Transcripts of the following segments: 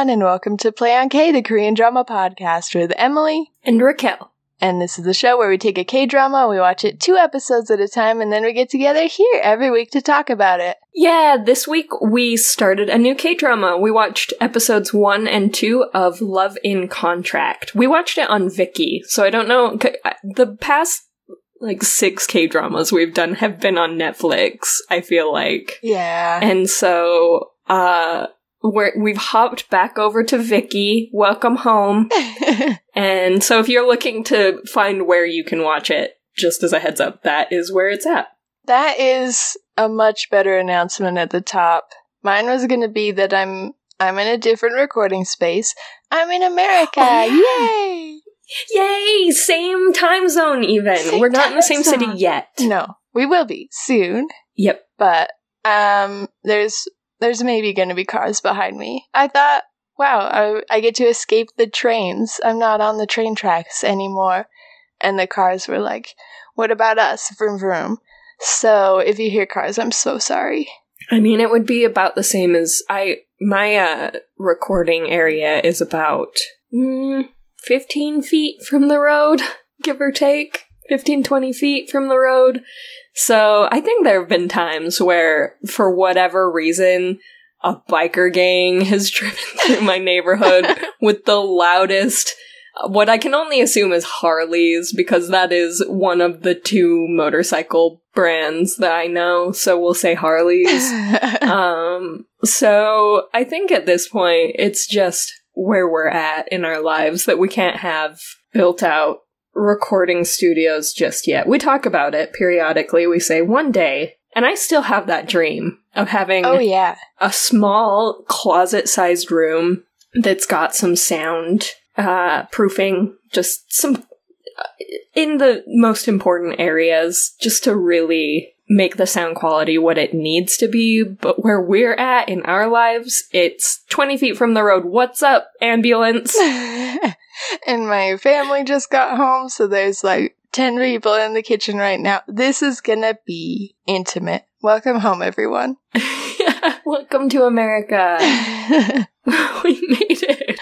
Everyone, and welcome to Play on K, the Korean drama podcast with Emily. And Raquel. And this is the show where we take a K drama, we watch it two episodes at a time, and then we get together here every week to talk about it. Yeah, this week we started a new K drama. We watched episodes one and two of Love in Contract. We watched it on Viki, so I don't know. The past like six K dramas we've done have been on Netflix, I feel like. Yeah. And so, uh, we're, we've hopped back over to Viki. Welcome home. and so if you're looking to find where you can watch it, just as a heads up, that is where it's at. That is a much better announcement at the top. Mine was going to be that I'm I'm in a different recording space. I'm in America. Oh, Yay! Yay! Same time zone even. Same We're not in the same zone. city yet. No. We will be soon. Yep. But um there's there's maybe going to be cars behind me. I thought, wow, I, I get to escape the trains. I'm not on the train tracks anymore. And the cars were like, what about us? Vroom vroom. So if you hear cars, I'm so sorry. I mean, it would be about the same as I. My uh, recording area is about mm, 15 feet from the road, give or take. 15, 20 feet from the road. So I think there have been times where, for whatever reason, a biker gang has driven through my neighborhood with the loudest, what I can only assume is Harleys, because that is one of the two motorcycle brands that I know. So we'll say Harleys. um, so I think at this point, it's just where we're at in our lives that we can't have built out recording studios just yet. We talk about it periodically. We say one day, and I still have that dream of having oh yeah a small closet sized room that's got some sound uh, proofing, just some uh, in the most important areas, just to really make the sound quality what it needs to be. But where we're at in our lives, it's 20 feet from the road. What's up, ambulance? and my family just got home, so there's like 10 people in the kitchen right now. This is gonna be intimate. Welcome home, everyone. welcome to America. we made it.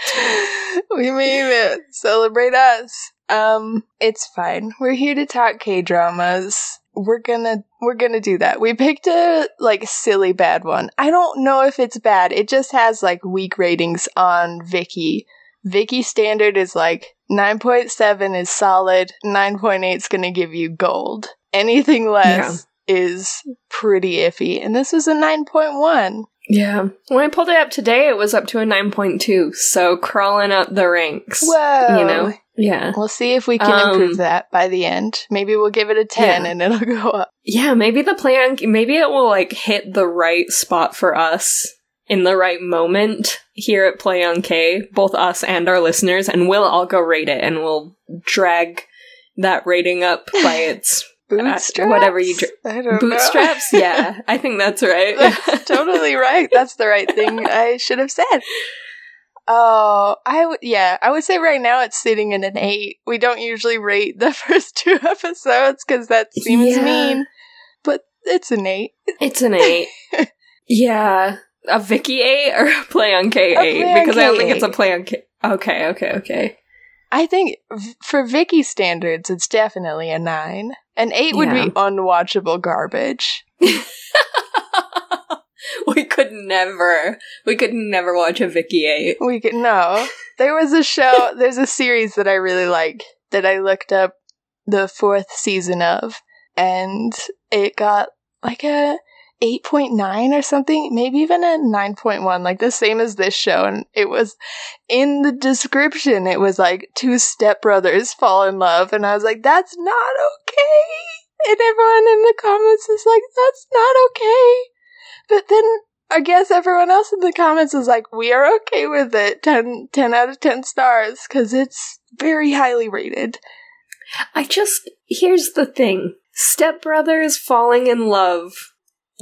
We made it. Celebrate us. Um, it's fine. We're here to talk K dramas. We're gonna we're gonna do that. We picked a like silly bad one. I don't know if it's bad. It just has like weak ratings on Viki. Viki standard is like 9.7 is solid, 9.8 is going to give you gold. Anything less yeah. is pretty iffy. And this was a 9.1. Yeah. When I pulled it up today, it was up to a 9.2. So crawling up the ranks. Whoa. You know? Yeah. We'll see if we can um, improve that by the end. Maybe we'll give it a 10 yeah. and it'll go up. Yeah, maybe the plan, maybe it will like hit the right spot for us in the right moment here at Play on K, both us and our listeners, and we'll all go rate it and we'll drag that rating up by its bootstraps. Uh, whatever you dra- bootstraps. yeah, I think that's right. That's totally right. That's the right thing I should have said. Oh, I would. Yeah, I would say right now it's sitting in an eight. We don't usually rate the first two episodes because that seems yeah. mean, but it's an eight. It's an eight. yeah, a Viki 8 or a play on K 8? Because K-8. I don't think it's a play on K. Okay, okay, okay. I think v- for Viki standards, it's definitely a 9. An 8 would be unwatchable garbage. we could never, we could never watch a Viki 8. We could, no. There was a show, there's a series that I really like that I looked up the fourth season of, and it got like a 8.9 or something, maybe even a 9.1, like the same as this show. And it was in the description, it was like two stepbrothers fall in love. And I was like, that's not okay. And everyone in the comments is like, that's not okay. But then I guess everyone else in the comments is like, we are okay with it. 10, 10 out of 10 stars because it's very highly rated. I just, here's the thing. Stepbrothers falling in love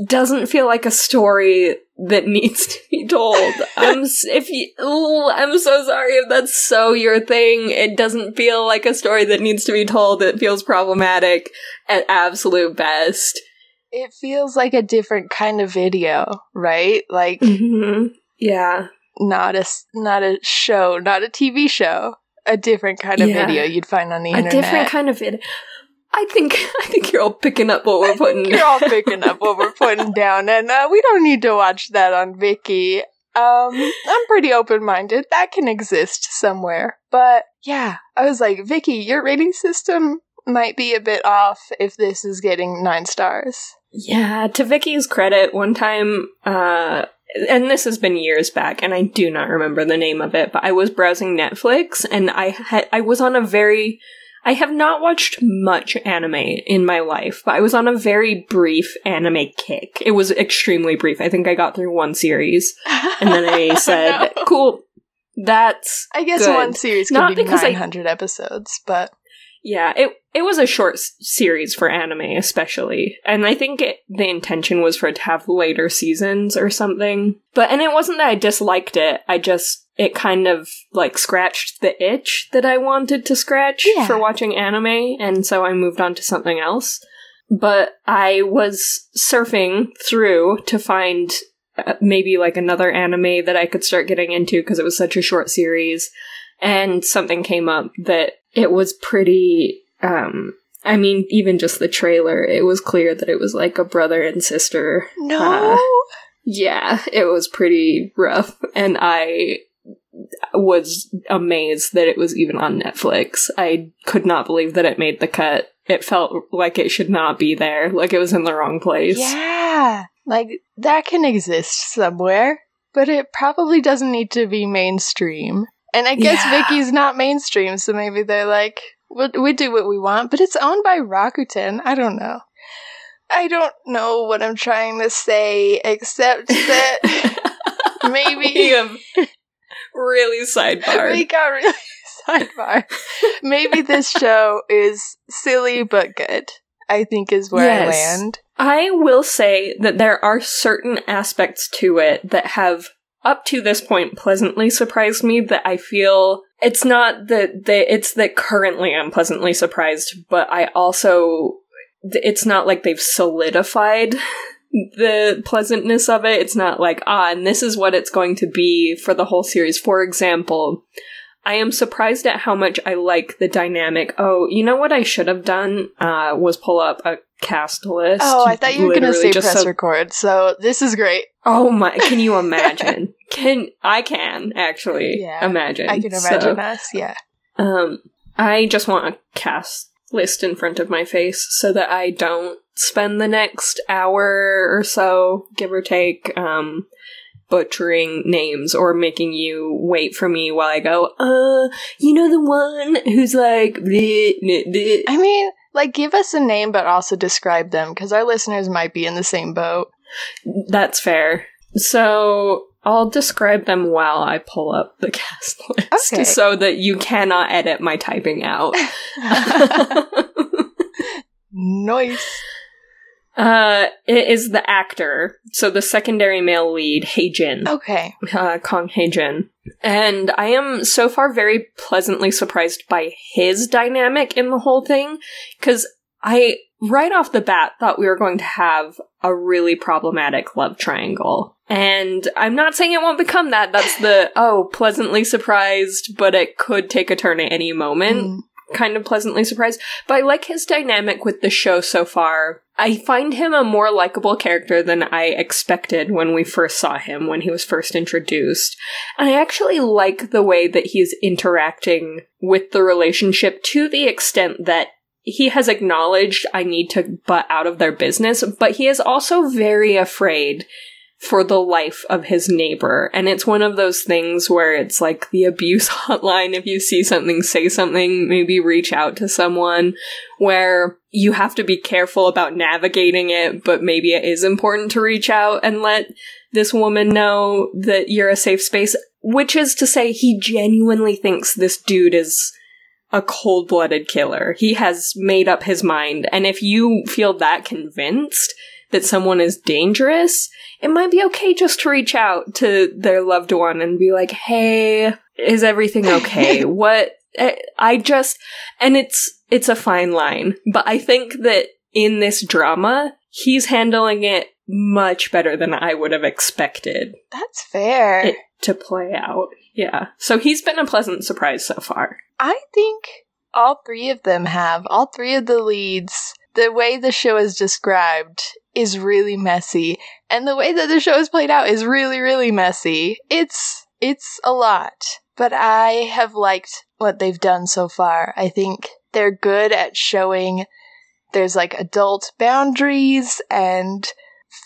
doesn't feel like a story that needs to be told. I'm if you, ooh, I'm so sorry if that's so your thing. It doesn't feel like a story that needs to be told. It feels problematic at absolute best. It feels like a different kind of video, right? Like, mm-hmm. yeah. not a not a show, not a TV show, a different kind of Yeah. video you'd find on the a internet. A different kind of vid. I think I think you're all picking up what we're putting. You're all picking up what we're putting down, and uh, we don't need to watch that on Viki. Um, I'm pretty open minded. That can exist somewhere, but yeah, I was like, Viki, your rating system might be a bit off if this is getting nine stars. Yeah, to Viki's credit, one time, uh, and this has been years back, and I do not remember the name of it, but I was browsing Netflix, and I had I was on a very I have not watched much anime in my life, but I was on a very brief anime kick. It was extremely brief. I think I got through one series, and then I said, No. "Cool, that's I guess good. one series Not be because I- 900 episodes, but Yeah, it it was a short s- series for anime, especially, and I think it, the intention was for it to have later seasons or something. But and it wasn't that I disliked it; I just it kind of like scratched the itch that I wanted to scratch Yeah. for watching anime, and so I moved on to something else. But I was surfing through to find uh, maybe like another anime that I could start getting into because it was such a short series and something came up that it was pretty um I mean even just the trailer it was clear that it was like a brother and sister. no. Uh, Yeah, it was pretty rough and I was amazed that it was even on Netflix. I could not believe that it made the cut. It felt like it should not be there, like it was in the wrong place. yeah, like that can exist somewhere, but it probably doesn't need to be mainstream. And I guess Yeah. Viki's not mainstream, so maybe they're like, we'll, we do what we want, but it's owned by Rakuten. I don't know. I don't know what I'm trying to say, except that maybe we have really sidebar. we got really sidebar. Maybe this show is silly but good. I think is where I land. I will say that there are certain aspects to it that have, up to this point, pleasantly surprised me. That I feel it's not that they, it's that currently I'm pleasantly surprised, but I also, it's not like they've solidified the pleasantness of it. It's not like, ah, and this is what it's going to be for the whole series. For example, I am surprised at how much I like the dynamic. Oh, you know what I should have done uh, was pull up a cast list. Oh, I thought you were going to say press so- record, so this is great. Oh my! Can you imagine? can I can actually Yeah, imagine? I can So, imagine us, yeah. um, I just want a cast list in front of my face so that I don't spend the next hour or so, give or take, um, butchering names or making you wait for me while I go, uh, you know the one who's like, bleh, bleh, bleh." I mean, like, give us a name, but also describe them, because our listeners might be in the same boat. that's fair. So I'll describe them while I pull up the cast list Okay. so that you cannot edit my typing out. nice. Uh, it is the actor, so the secondary male lead, Hae-jin, Okay. uh, Kong Hae-jin. And I am so far very pleasantly surprised by his dynamic in the whole thing, because I, right off the bat, thought we were going to have a really problematic love triangle. And I'm not saying it won't become that. That's the, oh, pleasantly surprised, but it could take a turn at any moment Mm. kind of pleasantly surprised. But I like his dynamic with the show so far. I find him a more likable character than I expected when we first saw him, when he was first introduced. And I actually like the way that he's interacting with the relationship to the extent that he has acknowledged I need to butt out of their business, but he is also very afraid for the life of his neighbor. And it's one of those things where it's like the abuse hotline. If you see something, say something, maybe reach out to someone where you have to be careful about navigating it, but maybe it is important to reach out and let this woman know that you're a safe space. Which is to say, he genuinely thinks this dude is a cold blooded killer. He has made up his mind. And if you feel that convinced that someone is dangerous, it might be okay just to reach out to their loved one and be like, hey, is everything okay? what? I- I just, and it's, it's a fine line, but I think that in this drama, he's handling it much better than I would have expected. That's fair. It- to play out. Yeah. So he's been a pleasant surprise so far. I think all three of them have. All three of the leads, the way the show is described is really messy. And the way that the show is played out is really, really messy. It's it's a lot. But I have liked what they've done so far. I think they're good at showing there's like adult boundaries and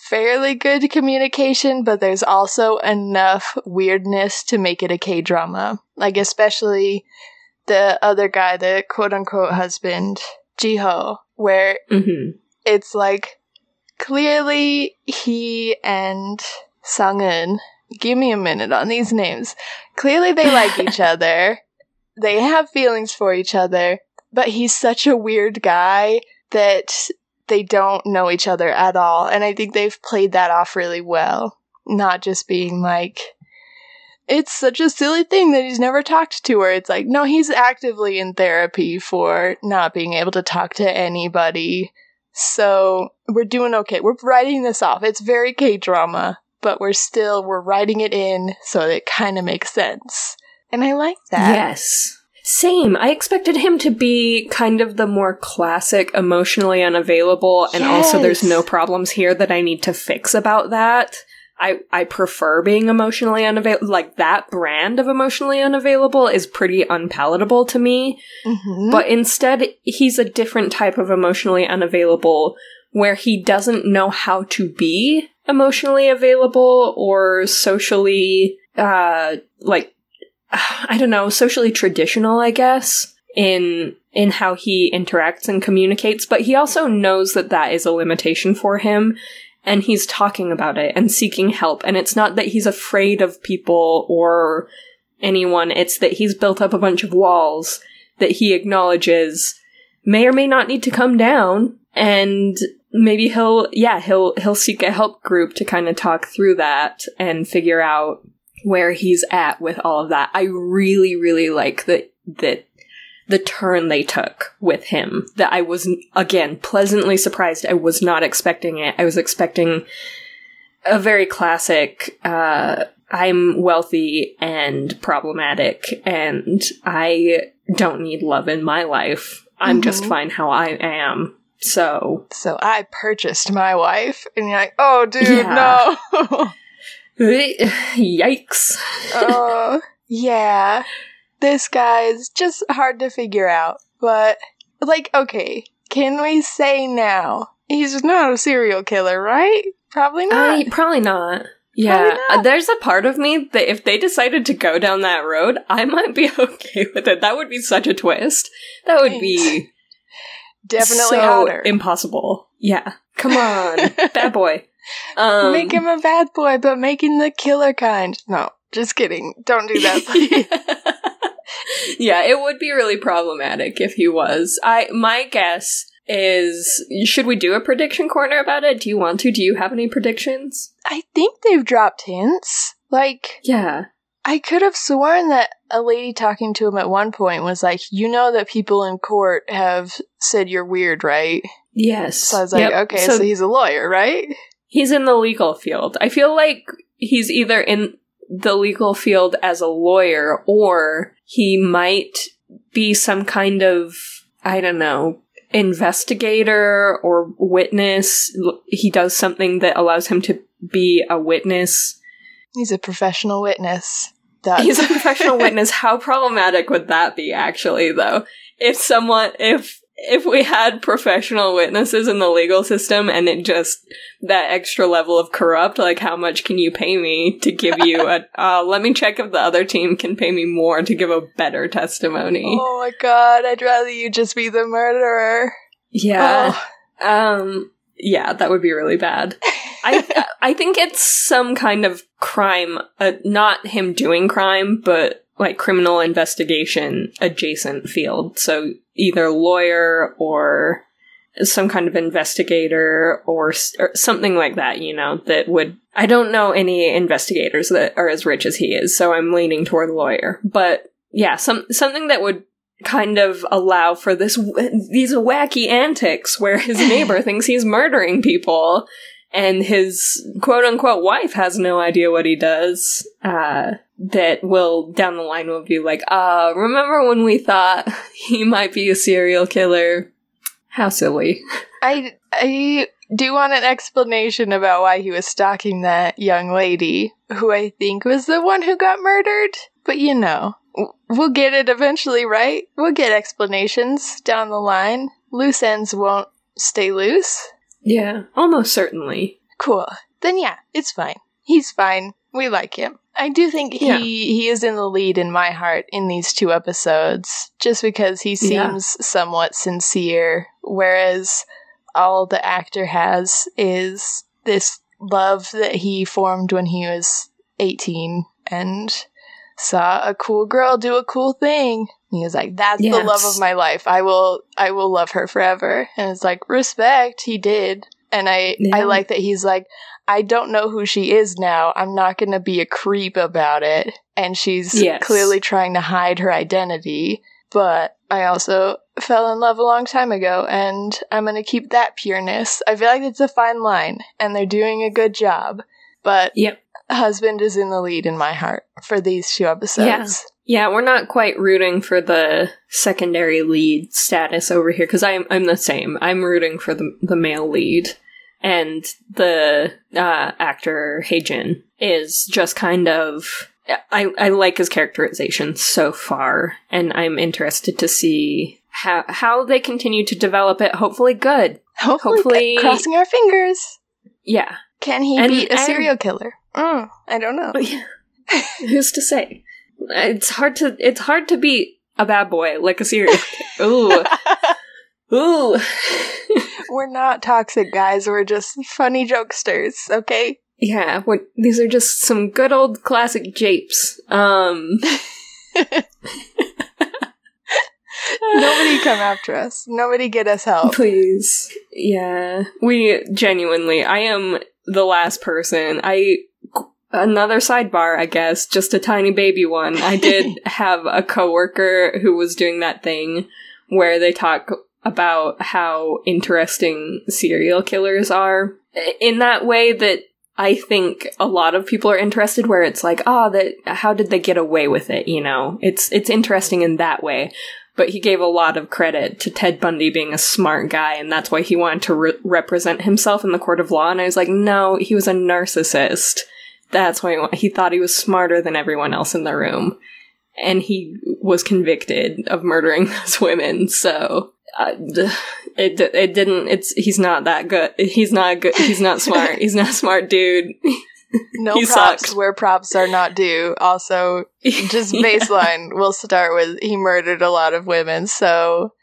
fairly good communication, but there's also enough weirdness to make it a K drama. Like, especially the other guy, the quote unquote husband, Jiho, where Mm-hmm. it's like clearly he and Sangin, give me a minute on these names. Clearly they like each other. They have feelings for each other, but he's such a weird guy that they don't know each other at all. And I think they've played that off really well. Not just being like, it's such a silly thing that he's never talked to her. It's like, no, he's actively in therapy for not being able to talk to anybody. So we're doing okay. We're writing this off. It's very K drama, but we're still we're writing it in so that it kind of makes sense. And I like that. Yes. Same. I expected him to be kind of the more classic, emotionally unavailable, and also there's no problems here that I need to fix about that. I, I prefer being emotionally unavailable. Like that brand of emotionally unavailable is pretty unpalatable to me. Mhm. But instead, he's a different type of emotionally unavailable where he doesn't know how to be emotionally available or socially, uh, like, I don't know, socially traditional, I guess, in, in how he interacts and communicates. But he also knows that that is a limitation for him. And he's talking about it and seeking help. And it's not that he's afraid of people or anyone. It's that he's built up a bunch of walls that he acknowledges may or may not need to come down and maybe he'll yeah he'll he'll seek a help group to kind of talk through that and figure out where he's at with all of that. I really really like that that the turn they took with him that i was again pleasantly surprised. I was not expecting it. I was expecting a very classic uh i'm wealthy and problematic and i don't need love in my life. I'm just Mhm. fine how i am so so I purchased my wife, and you're like, oh, dude, Yeah. no. yikes oh, yeah. This guy's just hard to figure out. But, like, okay, can we say now? He's not a serial killer, right? Probably not. I, probably not yeah uh, there's a part of me that if they decided to go down that road i might be okay with it that would be such a twist that would be Definitely so hotter. impossible yeah come on bad boy um, Make him a bad boy, but making the killer kind. No, just kidding. Don't do that. yeah, it would be really problematic if he was. I my guess is should we do a prediction corner about it? Do you want to? Do you have any predictions? I think they've dropped hints. Like, Yeah. I could have sworn that a lady talking to him at one point was like, You know that people in court have said you're weird, right? Yes. So I was like, Yep. Okay, so, he's a lawyer, right? he's in the legal field. I feel like he's either in the legal field as a lawyer or he might be some kind of I don't know, investigator or witness. He does something that allows him to be a witness He's a professional witness. That's- He's a professional witness. How problematic would that be, actually, though? If someone, if, if we had professional witnesses in the legal system and it just, that extra level of corrupt, like how much can you pay me to give you a, uh, let me check if the other team can pay me more to give a better testimony. Oh my god, I'd rather you just be the murderer. Yeah. Oh. Um, yeah, that would be really bad. I I think it's some kind of crime, uh, not him doing crime, but like criminal investigation adjacent field. So either lawyer or some kind of investigator or, or something like that, you know, that would I don't know any investigators that are as rich as he is, so I'm leaning toward lawyer. But yeah, some something that would kind of allow for this these wacky antics where his neighbor thinks he's murdering people and his quote unquote wife has no idea what he does. Uh, that will down the line will be like, uh, remember when we thought he might be a serial killer? How silly. I I do want an explanation about why he was stalking that young lady, who I think was the one who got murdered. But you know, we'll get it eventually, right? We'll get explanations down the line. Loose ends won't stay loose. Yeah, almost certainly. Cool. Then yeah, it's fine. He's fine. We like him. I do think he Yeah. he is in the lead in my heart in these two episodes, just because he seems Yeah. somewhat sincere, whereas all the actor has is this love that he formed when he was eighteen and saw a cool girl do a cool thing. He was like, "That's the love of my life. I will, I will love her forever." And it's like respect. He did, and I, I like that he's like, I don't know who she is now. I'm not going to be a creep about it. And she's Yes. clearly trying to hide her identity. But I also fell in love a long time ago, and I'm going to keep that pureness. I feel like it's a fine line, and they're doing a good job. But Yep. Husband is in the lead in my heart for these two episodes. Yeah, yeah we're not quite rooting for the secondary lead status over here because I'm I'm the same. I'm rooting for the the male lead, and the uh, actor Hae-jin is just kind of. I I like his characterization so far, and I'm interested to see how how they continue to develop it. Hopefully, good. Hopefully, Hopefully- crossing our fingers. Yeah. Can he And- beat a and- serial killer? Mm, I don't know. Who's to say? It's hard to it's hard to beat a bad boy like a serial. Ooh. Ooh. We're not toxic guys. We're just funny jokesters, okay? yeah, these are just some good old classic japes. Um Nobody come after us. Nobody get us help. please. Yeah. We genuinely I am the last person. I another sidebar, I guess, just a tiny baby one. I did have a coworker who was doing that thing where they talk about how interesting serial killers are in that way that I think a lot of people are interested where it's like, oh, that how did they get away with it, you know? It's it's interesting in that way. But he gave a lot of credit to Ted Bundy being a smart guy, and that's why he wanted to re- represent himself in the court of law. And I was like, no, he was a narcissist. That's why he, he thought he was smarter than everyone else in the room. And he was convicted of murdering those women. So uh, it it didn't. It's he's not that good. He's not good. He's not smart. he's not a smart dude. No props sucked. where props are not due. Also, just Yeah. baseline, we'll start with he murdered a lot of women, so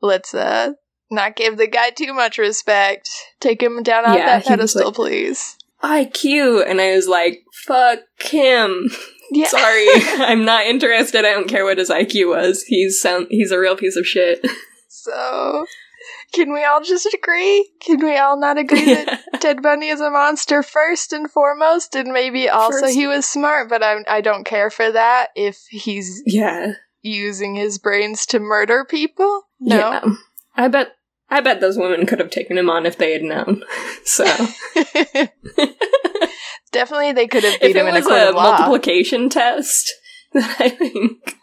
let's uh not give the guy too much respect. Take him down off Yeah, that pedestal, like- please. IQ, and I was like, fuck him. Yeah. Sorry, I'm not interested. I don't care what his IQ was. He's sound. He's a real piece of shit. So, can we all just agree? Can we all not agree that Ted Bundy is a monster first and foremost, and maybe also First- he was smart, but I'm, I don't care for that if he's yeah. using his brains to murder people? No. Yeah. I bet. I bet those women could have taken him on if they had known. So Definitely, they could have beat him in a court a of law. multiplication test, then I think.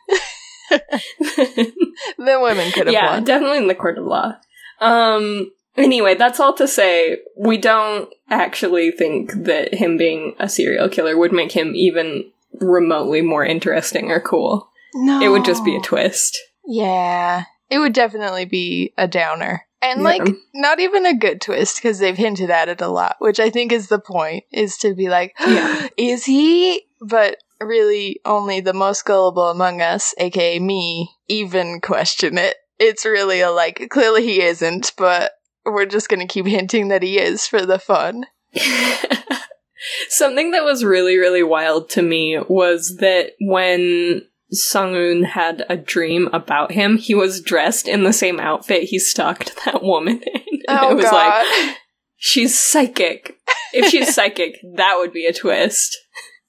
the women could have yeah, won. definitely in the court of law. Um. Anyway, that's all to say. We don't actually think that him being a serial killer would make him even remotely more interesting or cool. No, It would just be a twist. Yeah, it would definitely be a downer. And Yeah. like not even a good twist because they've hinted at it a lot, which I think is the point is to be like, Yeah. is he? But really only the most gullible among us, aka me, even question it. It's really a like clearly he isn't, but we're just gonna keep hinting that he is for the fun. Something that was really, really wild to me was that when Sung-un had a dream about him, he was dressed in the same outfit he stalked that woman in. And oh it was god. like, she's psychic. If she's psychic, that would be a twist.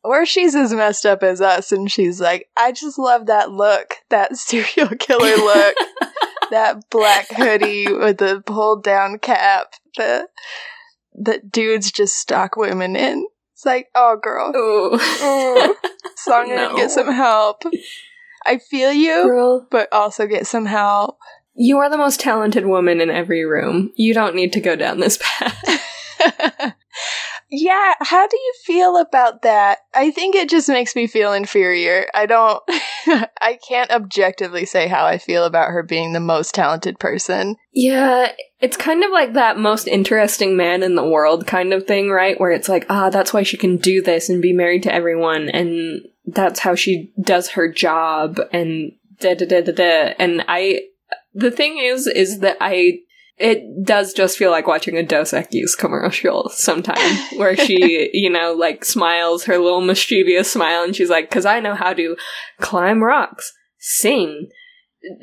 Or she's as messed up as us, and she's like, I just love that look, that serial killer look, that black hoodie with the pulled down cap. The that dudes just stalk women in. It's like, oh, girl, Ooh. Ooh. song No. get some help. I feel you, Girl, but also get some help. you are the most talented woman in every room. You don't need to go down this path. yeah, how do you feel about that? I think it just makes me feel inferior. I don't, I can't objectively say how I feel about her being the most talented person. Yeah, it's kind of like that most interesting man in the world kind of thing, right? Where it's like, ah, that's why she can do this and be married to everyone, and that's how she does her job, and da da da da da. And I, the thing is, is that I, it does just feel like watching a Dos Equis commercial sometime, where she, you know, like smiles her little mischievous smile, and she's like, "Cause I know how to climb rocks, sing."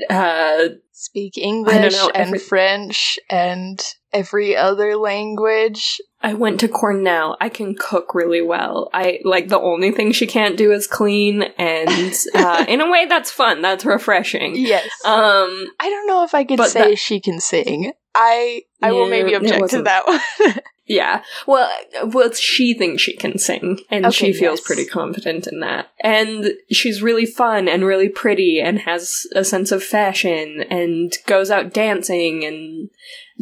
Uh, Speak English know, and every- French and every other language. I went to Cornell. I can cook really well. I like the only thing she can't do is clean, and uh, in a way, that's fun. That's refreshing. Yes. Um, I don't know if I could say that- she can sing. I I will maybe object to that one. yeah. Well, well, she thinks she can sing, and Okay, she feels yes. pretty confident in that. And she's really fun and really pretty, and has a sense of fashion, and goes out dancing, and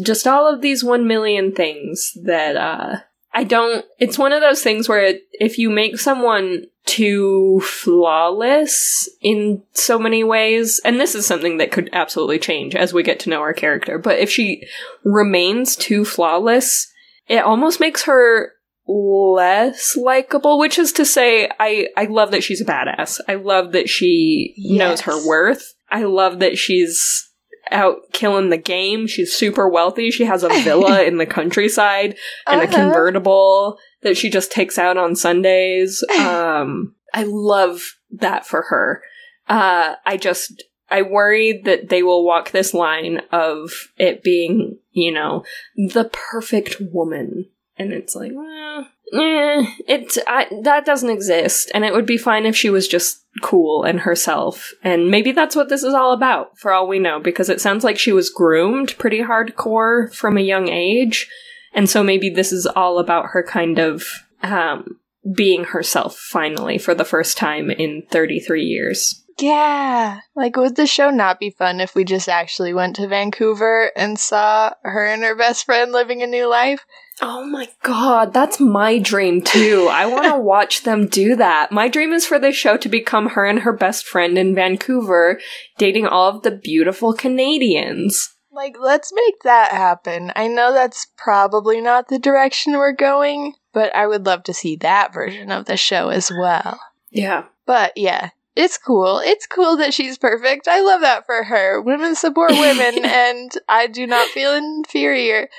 just all of these one million things that uh I don't it's one of those things where it, if you make someone too flawless in so many ways and this is something that could absolutely change as we get to know our character but if she remains too flawless it almost makes her less likable which is to say I I love that she's a badass. I love that she knows her worth. I love that she's out killing the game. She's super wealthy. She has a villa in the countryside and a Uh-huh. convertible that she just takes out on Sundays. Um, I love that for her. Uh, I just, I worry that they will walk this line of it being, you know, the perfect woman. And it's like, well, eh, it, I, that doesn't exist. And it would be fine if she was just cool and herself. And maybe that's what this is all about, for all we know, because it sounds like she was groomed pretty hardcore from a young age. And so maybe this is all about her kind of um, being herself finally for the first time in 33 years. Yeah. Like, would the show not be fun if we just actually went to Vancouver and saw her and her best friend living a new life? Oh my god, that's my dream too. I want to watch them do that. My dream is for this show to become her and her best friend in Vancouver, dating all of the beautiful Canadians. Like, let's make that happen. I know that's probably not the direction we're going, but I would love to see that version of the show as well. Yeah. But yeah, it's cool. It's cool that she's perfect. I love that for her. Women support women, and I do not feel inferior.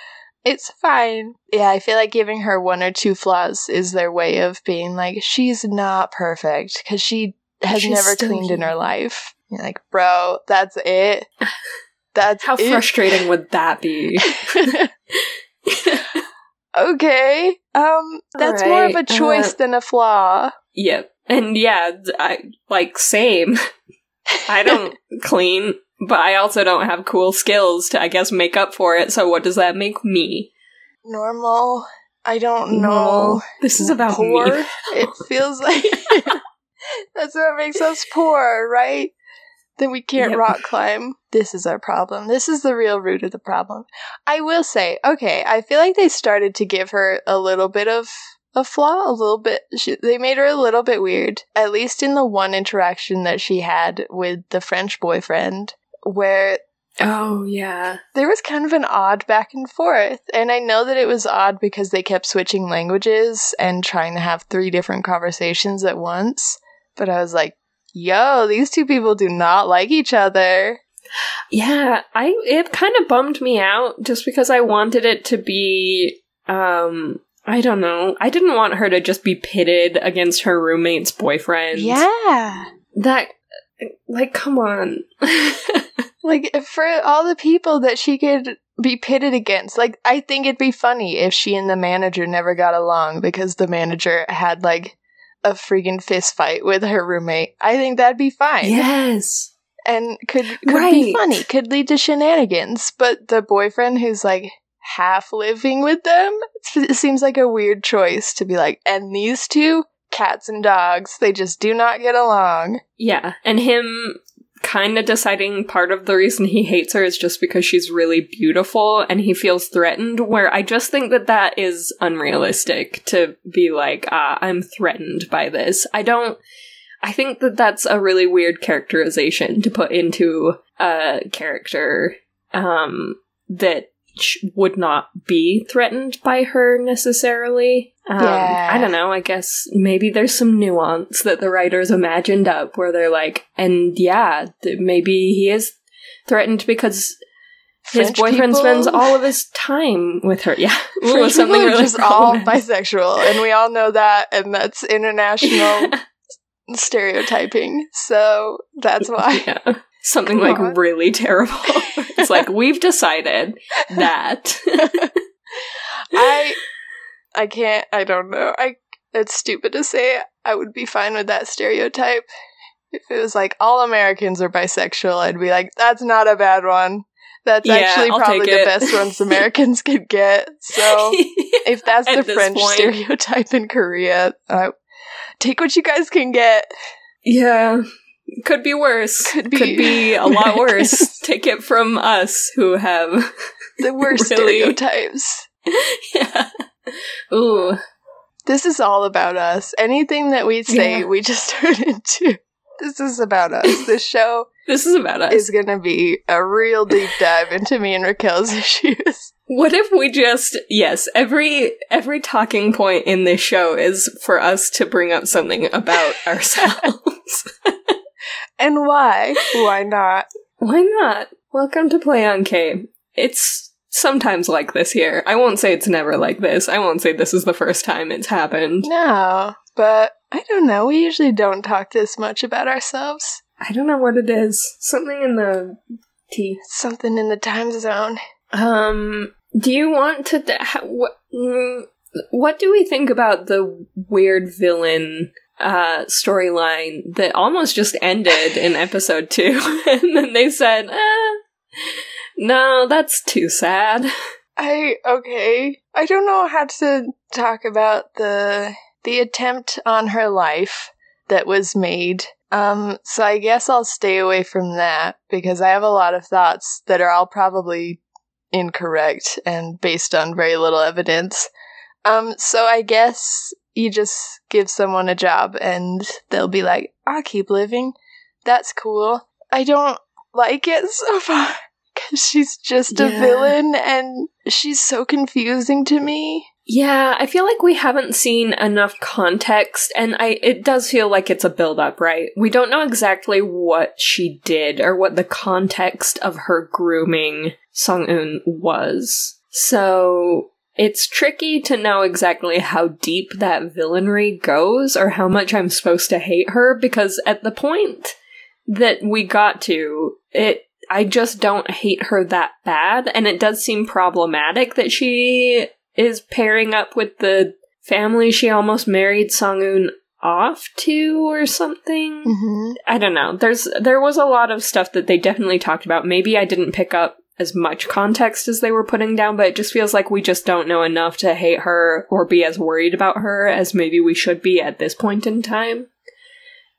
It's fine. Yeah, I feel like giving her one or two flaws is their way of being like, she's not perfect because she has She's never cleaned in her life. You're like, bro, that's it. That's How it. frustrating would that be? okay. Um, that's more of a choice uh, than a flaw. Yep. And yeah, I like same. I don't clean, but I also don't have cool skills to I guess make up for it. So what does that make me? Normal. I don't know. This is about poor. me. It feels like that's what makes us poor, right? Then we can't Yep. rock climb. This is our problem. This is the real root of the problem. I will say, okay, I feel like they started to give her a little bit of a flaw, a little bit. She, they made her a little bit weird, at least in the one interaction that she had with the French boyfriend, where Oh yeah. there was kind of an odd back and forth. And I know that it was odd because they kept switching languages and trying to have three different conversations at once. But I was like, yo, these two people do not like each other. Yeah, I it kind of bummed me out just because I wanted it to be um I don't know. I didn't want her to just be pitted against her roommate's boyfriend. Yeah. That like come on. Like, for all the people that she could be pitted against, like, I think it'd be funny if she and the manager never got along because the manager had, like, a freaking fist fight with her roommate. I think that'd be fine. yes. and could could be funny, could lead to shenanigans. But the boyfriend who's like half living with them. It seems like a weird choice to be like, and these two, cats and dogs, they just do not get along. Yeah, and him kind of deciding part of the reason he hates her is just because she's really beautiful and he feels threatened where i just think that that is unrealistic to be like ah i'm threatened by this. I don't i think that that's a really weird characterization to put into a character um that sh- would not be threatened by her necessarily um, Yeah. I don't know. I guess maybe there's some nuance that the writers imagined up where they're like, and yeah, th- maybe he is threatened because his boyfriend people- spends all of his time with her. Yeah, Ooh, French something really just all bisexual, and we all know that, and that's international stereotyping. So that's why. yeah. Something Come like on. really terrible. it's like we've decided that. I I can't I don't know. I it's stupid to say I would be fine with that stereotype. If it was like all Americans are bisexual, I'd be like, that's not a bad one. That's Yeah, actually I'll probably the best ones Americans could get. So if that's the French point. stereotype in Korea, uh, take what you guys can get. Yeah. Could be worse. Could be- Could be a lot worse. Take it from us who have The worst Really? stereotypes. Yeah. Ooh. This is all about us. Anything that we say, Yeah. we just turn into. This is about us. This show This is about us. is going to be a real deep dive into me and Raquel's issues. what if we just yes, every every talking point in this show is for us to bring up something about ourselves. And why? Why not? Why not? Welcome to Play on K. It's sometimes like this here. I won't say it's never like this. I won't say this is the first time it's happened. No, but I don't know. We usually don't talk this much about ourselves. I don't know what it is. Something in the tea. Something in the time zone. Um, do you want to? d- ha- what? mm, What do we think about the weird villain uh storyline that almost just ended in episode two, and then they said, eh, "No, that's too sad." I okay. I don't know how to talk about the the attempt on her life that was made. Um so I guess I'll stay away from that because I have a lot of thoughts that are all probably incorrect and based on very little evidence. Um so I guess you just give someone a job and they'll be like, "I'll keep living. That's cool." I don't like it so far cuz she's just a villain and she's so confusing to me. Yeah, I feel like we haven't seen enough context, and I it does feel like it's a build up, right? We don't know exactly what she did or what the context of her grooming Song Un was. So it's tricky to know exactly how deep that villainry goes or how much I'm supposed to hate her because at the point that we got to, it I just don't hate her that bad, and it does seem problematic that she is pairing up with the family she almost married Song-un off to or something. Mm-hmm. I don't know. There's there was a lot of stuff that they definitely talked about. Maybe I didn't pick up as much context as they were putting down, but it just feels like we just don't know enough to hate her or be as worried about her as maybe we should be at this point in time.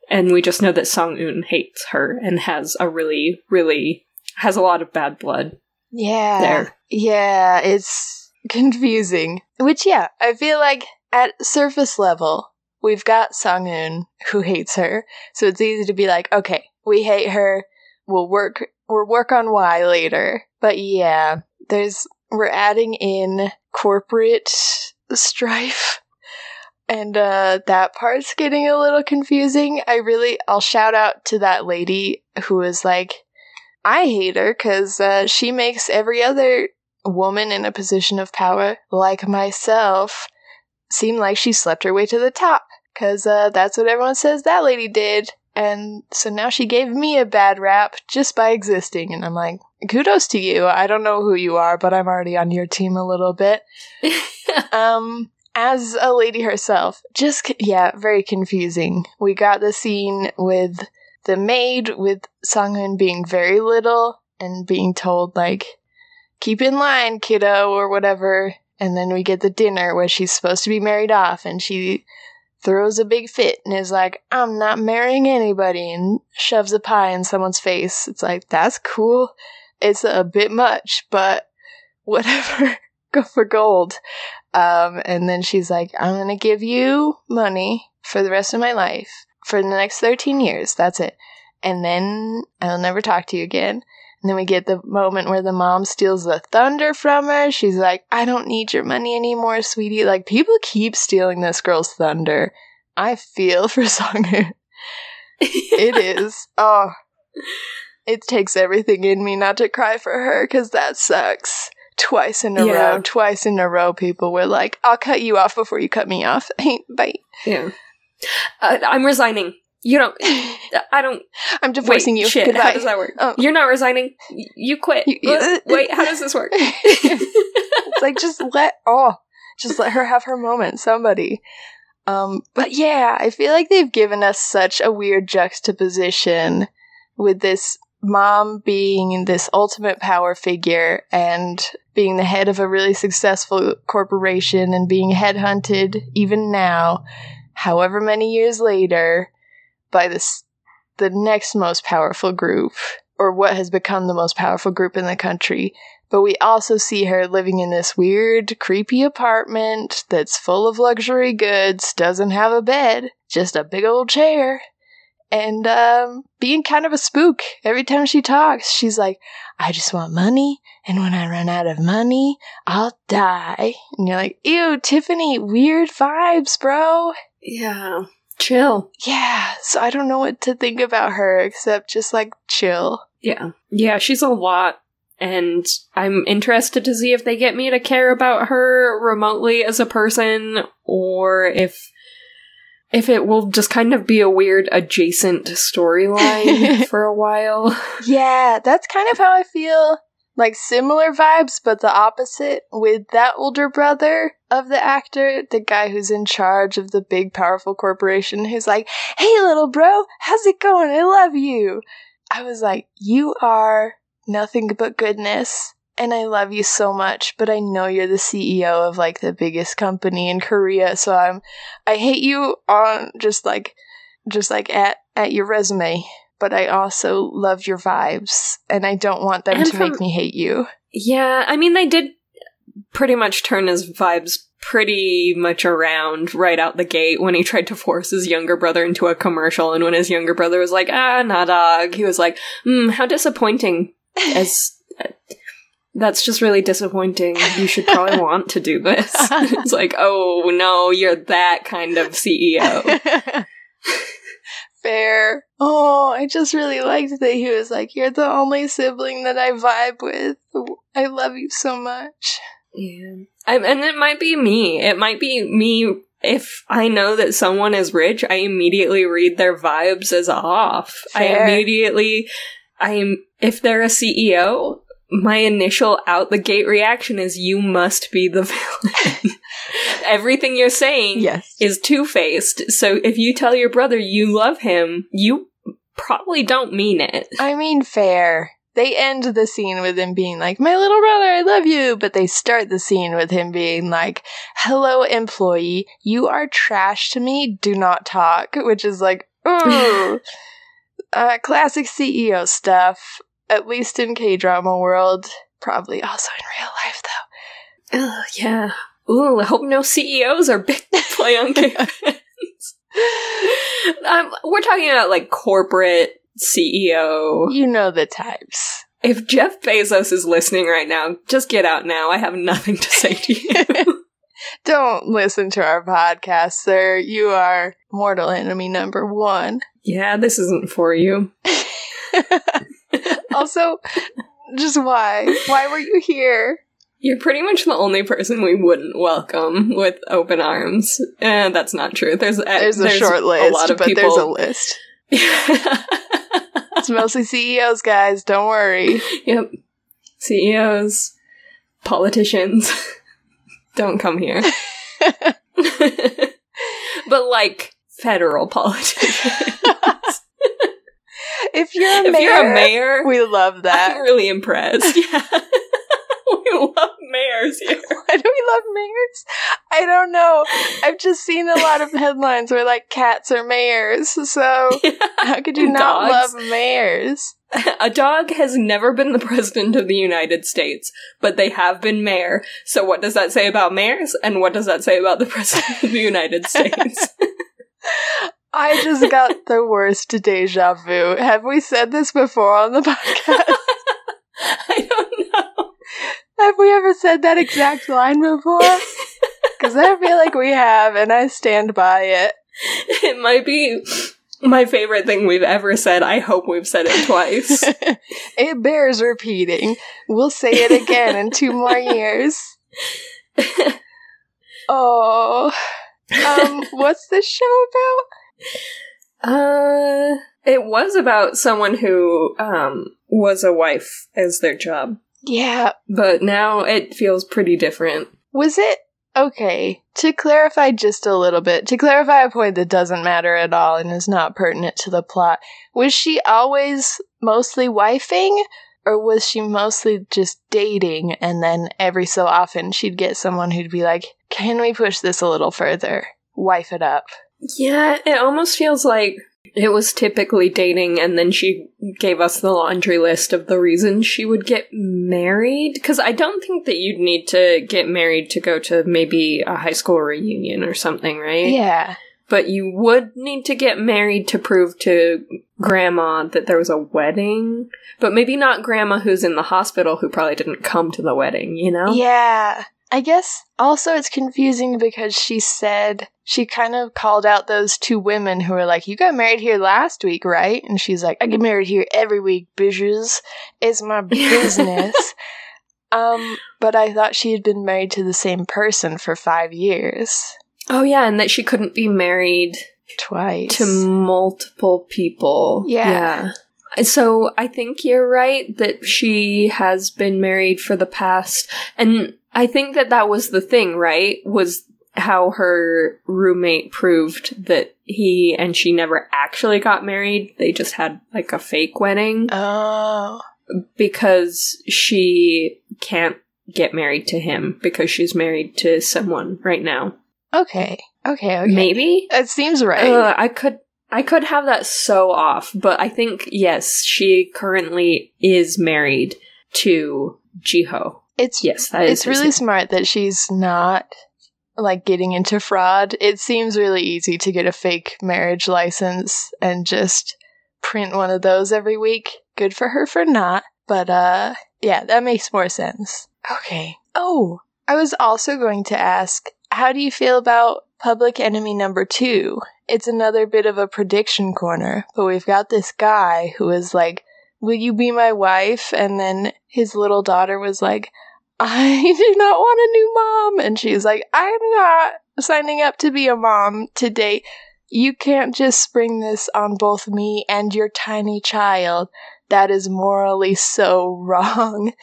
And we just know that Song Un hates her and has a really, really has a lot of bad blood Yeah. there. Yeah, it's confusing. Which, yeah, I feel like at surface level, we've got Song Un who hates her, so it's easy to be like, okay, we hate her. We'll work. We'll work on why later. But yeah, there's we're adding in corporate strife. And uh, that part's getting a little confusing. I really, I'll shout out to that lady who was like, I hate her because uh, she makes every other woman in a position of power, like myself, seem like she slept her way to the top. Because uh, that's what everyone says that lady did. And so now she gave me a bad rap just by existing. And I'm like, kudos to you. I don't know who you are, but I'm already on your team a little bit. um, as a lady herself, just, yeah, very confusing. We got the scene with the maid with Sung-hoon being very little and being told, like, keep in line, kiddo, or whatever. And then we get the dinner where she's supposed to be married off and she throws a big fit and is like, I'm not marrying anybody and shoves a pie in someone's face. It's like, that's cool. It's a bit much, but whatever. Go for gold. Um, and then she's like, I'm gonna give you money for the rest of my life. For the next 13 years. That's it. And then I'll never talk to you again. And then we get the moment where the mom steals the thunder from her. She's like, I don't need your money anymore, sweetie. Like, people keep stealing this girl's thunder. I feel for Sang-eun. it is. Oh. It takes everything in me not to cry for her because that sucks. Twice in a Yeah. row, twice in a row, people were like, I'll cut you off before you cut me off. Bye. Yeah. Uh, I'm resigning. You don't. I don't. I'm divorcing wait, you. Shit. Goodbye. How does that work? Oh. You're not resigning. You quit. You- you- Uh, wait. How does this work? it's like just let oh just let her have her moment somebody um but yeah i feel like they've given us such a weird juxtaposition with this mom being this ultimate power figure and being the head of a really successful corporation and being headhunted even now however many years later by this the next most powerful group or what has become the most powerful group in the country but we also see her living in this weird, creepy apartment that's full of luxury goods, doesn't have a bed, just a big old chair, and um, being kind of a spook. Every time she talks, she's like, I just want money, and when I run out of money, I'll die. And you're like, ew, Tiffany, weird vibes, bro. yeah. Chill. Yeah, so I don't know what to think about her except just like chill. Yeah. Yeah. She's a lot. And I'm interested to see if they get me to care about her remotely as a person or if if it will just kind of be a weird adjacent storyline for a while. Yeah, that's kind of how I feel. Like similar vibes, but the opposite with that older brother of the actor, the guy who's in charge of the big powerful corporation, who's like, Hey little bro, how's it going? I love you. I was like, You are nothing but goodness. And I love you so much, but I know you're the CEO of like the biggest company in Korea, so I'm I hate you on just like just like at at your resume but I also love your vibes, and I don't want them And to from- make me hate you. yeah, I mean they did pretty much turn his vibes pretty much around right out the gate when he tried to force his younger brother into a commercial and when his younger brother was like, "Ah, nah dog." He was like, "Hmm, how disappointing." As that's just really disappointing. You should probably want to do this. it's like, oh no, you're that kind of CEO. Fair. Oh, I just really liked that he was like, "You're the only sibling that I vibe with. I love you so much." Yeah. I, and it might be me. It might be me. If I know that someone is rich, I immediately read their vibes as off. Fair. I immediately, I'm, if they're a CEO, my initial out the gate reaction is you must be the villain. Everything you're saying Yes. is two faced. So if you tell your brother you love him, you probably don't mean it. I mean, fair. They end the scene with him being like, My little brother, I love you. But they start the scene with him being like, Hello, employee. You are trash to me. Do not talk. Which is like, ooh. uh, classic CEO stuff. At least in K drama world. Probably also in real life, though. Ugh, yeah. Ooh, I hope no CEOs are big play on um, we're talking about like corporate CEO. You know the types. If Jeff Bezos is listening right now, just get out now. I have nothing to say to you. Don't listen to our podcast, sir. You are mortal enemy number one. yeah, this isn't for you. Also, just why? Why were you here? You're pretty much the only person we wouldn't welcome with open arms. Eh, that's not true. There's uh, There's a short list, a lot of but people. there's a list. It's mostly CEOs, guys. Don't worry. Yep. CEOs, politicians, don't come here. but like federal politicians. If you're a if mayor, you're a mayor, we love that. I'm really impressed. Yeah. we love mayors here? Why do we love mayors? I don't know. I've just seen a lot of headlines where like cats are mayors. So how could you not love mayors? A dog has never been the president of the United States, but they have been mayor. So what does that say about mayors? And what does that say about the president of the United States? I just got the worst deja vu. Have we said this before on the podcast? I don't know. Have we ever said that exact line before? Because I feel like we have, and I stand by it. It might be my favorite thing we've ever said. I hope we've said it twice. it bears repeating. We'll say it again in two more years. Oh. Um, what's this show about? Uh, it was about someone who um was a wife as their job, Yeah. but now it feels pretty different. Was it okay? To clarify just a little bit, to clarify a point that doesn't matter at all and is not pertinent to the plot, was she always mostly wifing? Or was she mostly just dating and then every so often she'd get someone who'd be like, Can we push this a little further? Wife it up. Yeah, it almost feels like it was typically dating, and then she gave us the laundry list of the reasons she would get married. Because I don't think that you'd need to get married to go to maybe a high school reunion or something, right? Yeah. But you would need to get married to prove to grandma that there was a wedding. But maybe not grandma who's in the hospital who probably didn't come to the wedding, you know? Yeah. I guess also it's confusing because she said she kind of called out those two women who were like, You got married here last week, right? And she's like, I get married here every week, bitches. It's my business. um, but I thought she had been married to the same person for five years. Oh, yeah, and that she couldn't be married Twice. to multiple people. Yeah. Yeah. So I think you're right that she has been married for the past, and I think that that was the thing, right? Was how her roommate proved that he and she never actually got married. They just had like a fake wedding oh. because she can't get married to him because she's married to someone right now. Okay. Okay, okay. Maybe? It seems right. Uh, I could I could have that so off, but I think yes, she currently is married to Jiho. it's Yes, that is it's really smart that she's not like getting into fraud. It seems really easy to get a fake marriage license and just print one of those every week. Good for her for not. But uh yeah, that makes more sense. Okay. Oh, I was also going to ask, how do you feel about Public Enemy number 2? It's another bit of a prediction corner, but we've got this guy who is like, "Will you be my wife?" and then his little daughter was like, I do not want a new mom. And she's like, I'm not signing up to be a mom to date. You can't just spring this on both me and your tiny child. That is morally so wrong.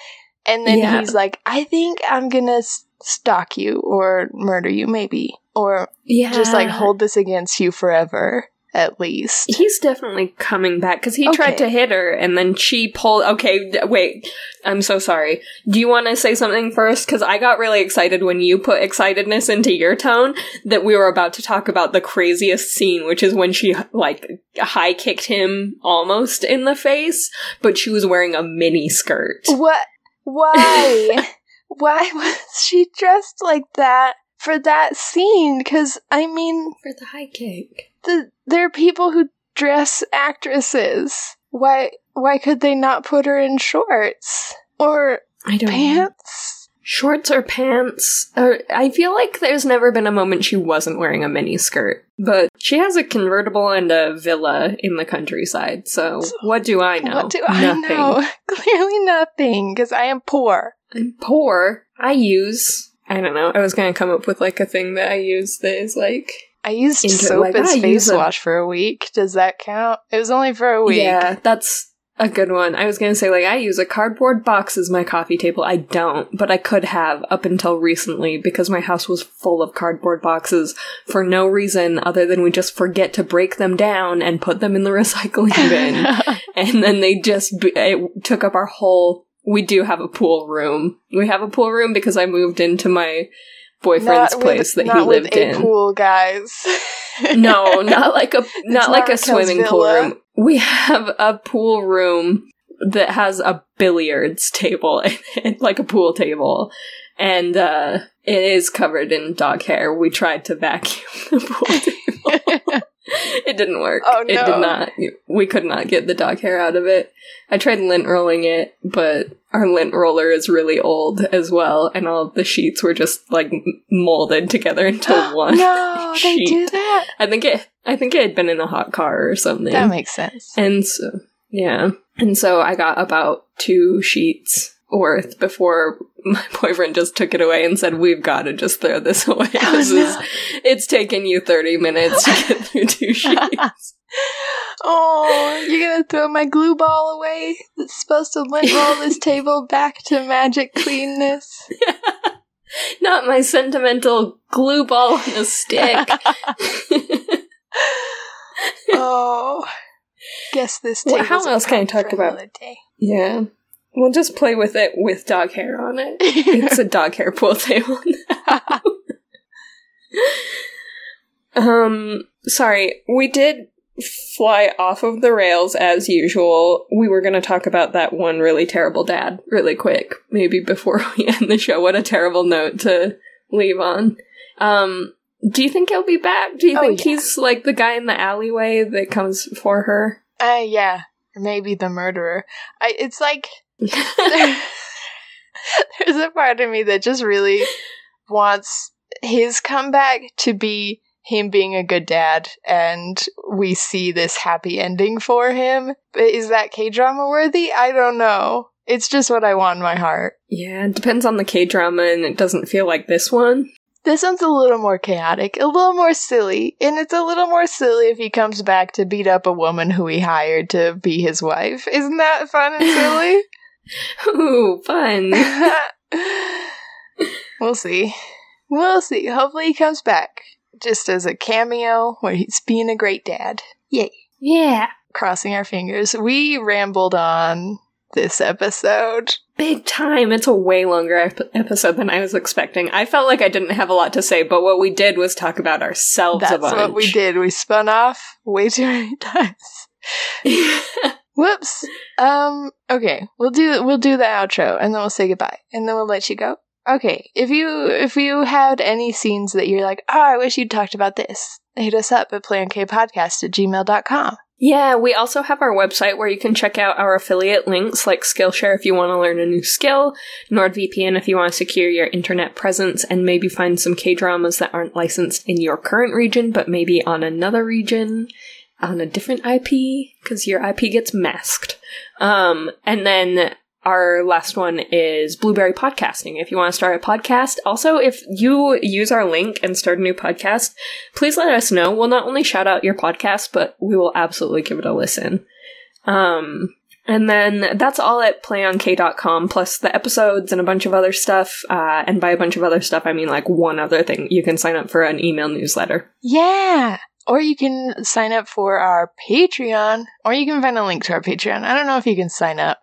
And then Yeah. he's like, I think I'm gonna stalk you or murder you, maybe. Or Yeah. just like hold this against you forever, at least. He's definitely coming back because he Okay. tried to hit her and then she pulled. Okay, d- wait. I'm so sorry. Do you want to say something first? Because I got really excited when you put excitedness into your tone that we were about to talk about the craziest scene, which is when she like high kicked him almost in the face, but she was wearing a mini skirt. What? Why? Why was she dressed like that for that scene? Because, I mean, For the high kick. The, there are people who dress actresses. Why, why could they not put her in shorts? Or I don't know. pants? Shorts or pants? Or I feel like there's never been a moment she wasn't wearing a mini skirt. But she has a convertible and a villa in the countryside, so what do I know? What do I know? Clearly nothing, because I am poor. I'm poor. I use I don't know. I was gonna come up with like a thing that I use that is like I used Into- soap like, as ah, use face wash for a week. Does that count? It was only for a week. Yeah, that's a good one. I was gonna say like I use a cardboard box as my coffee table. I don't, but I could have up until recently because my house was full of cardboard boxes for no reason other than we just forget to break them down and put them in the recycling bin. and then they just b- it took up our whole we do have a pool room. We have a pool room because I moved into my boyfriend's Not place with, that he lived in. pool, guys. No, not like a not like a swimming pool room. We have a pool room that has a billiards table in it, like a pool table. And uh it is covered in dog hair. We tried to vacuum the pool table. it didn't work. Oh, It no. did not. We could not get the dog hair out of it. I tried lint rolling it, but our lint roller is really old as well, and all of the sheets were just like molded together into one. no, they do that. I think it. I think it had been in a hot car or something. That makes sense. and so, yeah, and so I got about two sheets worth before my boyfriend just took it away and said, "We've got to just throw this away. Oh, this no. is. It's taken you thirty minutes to get through two sheets." oh, you're gonna throw my glue ball away? That's supposed to lint roll this table back to magic cleanness. Not my sentimental glue ball on a stick. oh, guess this Well, how else can I talk about- day. yeah, we'll just play with it with dog hair on it. It's a dog hair pool table. Um, sorry, we did fly off of the rails as usual. We were going to talk about that one really terrible dad really quick, maybe before we end the show. What a terrible note to leave on. Um, do you think he'll be back? Do you Oh, think yeah. he's like the guy in the alleyway that comes for her? uh, yeah, maybe the murderer. I. It's like there's a part of me that just really wants his comeback to be him being a good dad and we see this happy ending for him. But is that K drama worthy? I don't know. It's just what I want in my heart. yeah, it depends on the K drama, and it doesn't feel like this one. This one's a little more chaotic, a little more silly, and it's a little more silly if he comes back to beat up a woman who he hired to be his wife. Isn't that fun and silly? Ooh, fun. we'll see. We'll see. Hopefully he comes back just as a cameo where he's being a great dad. Yay. yeah. Crossing our fingers. We rambled on this episode. Big time. It's a way longer ep- episode than I was expecting. I felt like I didn't have a lot to say, but what we did was talk about ourselves a That's what we did. We spun off way too many times. Whoops. Um. Okay. We'll do we'll do the outro and then we'll say goodbye and then we'll let you go. Okay. If you if you had any scenes that you're like, oh, I wish you'd talked about this, hit us up at playonkpodcast at gmail.com. yeah, we also have our website where you can check out our affiliate links like Skillshare if you want to learn a new skill, NordVPN if you want to secure your internet presence and maybe find some K dramas that aren't licensed in your current region but maybe on another region. On a different IP, because your IP gets masked. Um, and then our last one is Blubrry Podcasting. If you want to start a podcast, also if you use our link and start a new podcast, please let us know. We'll not only shout out your podcast, but we will absolutely give it a listen. Um, and then that's all at playonk.com, plus the episodes and a bunch of other stuff. Uh, and by a bunch of other stuff, I mean like one other thing. You can sign up for an email newsletter. Yeah. Or you can sign up for our Patreon, or you can find a link to our Patreon. I don't know if you can sign up.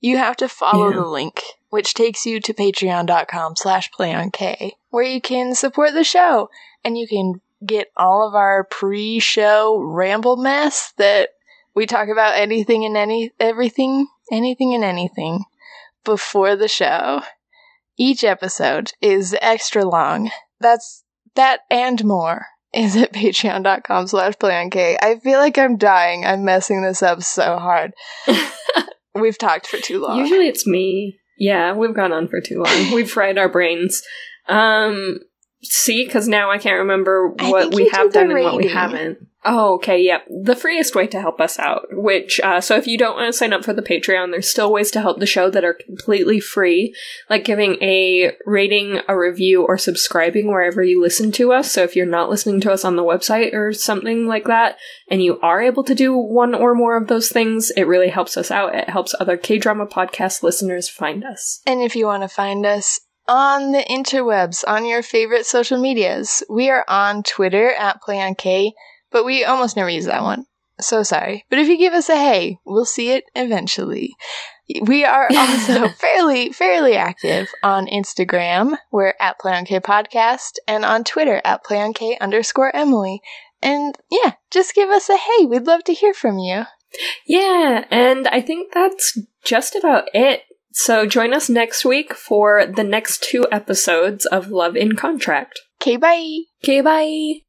You have to follow Yeah. the link, which takes you to patreon.com slash playonk, where you can support the show, and you can get all of our pre-show ramble mess that we talk about anything and any everything, anything and anything before the show. Each episode is extra long. That's that and more is at patreon.com slash playonk. I feel like I'm dying. I'm messing this up so hard. We've talked for too long. Usually it's me. Yeah, we've gone on for too long. we've fried our brains. Um, see, because now I can't remember what we have done and what we haven't. Oh, okay, yep. The freest way to help us out, which, uh, so if you don't want to sign up for the Patreon, there's still ways to help the show that are completely free, like giving a rating, a review, or subscribing wherever you listen to us. So if you're not listening to us on the website or something like that, and you are able to do one or more of those things, it really helps us out. It helps other K drama podcast listeners find us. And if you want to find us on the interwebs, on your favorite social medias, we are on Twitter at PlayOnK, but we almost never use that one. So sorry. But if you give us a hey, we'll see it eventually. We are also fairly fairly active on Instagram. We're at Play on K Podcast, and on Twitter at Play on K underscore Emily. And yeah, just give us a hey. We'd love to hear from you. Yeah, and I think that's just about it. So join us next week for the next two episodes of Love in Contract. Okay, bye. Okay, bye.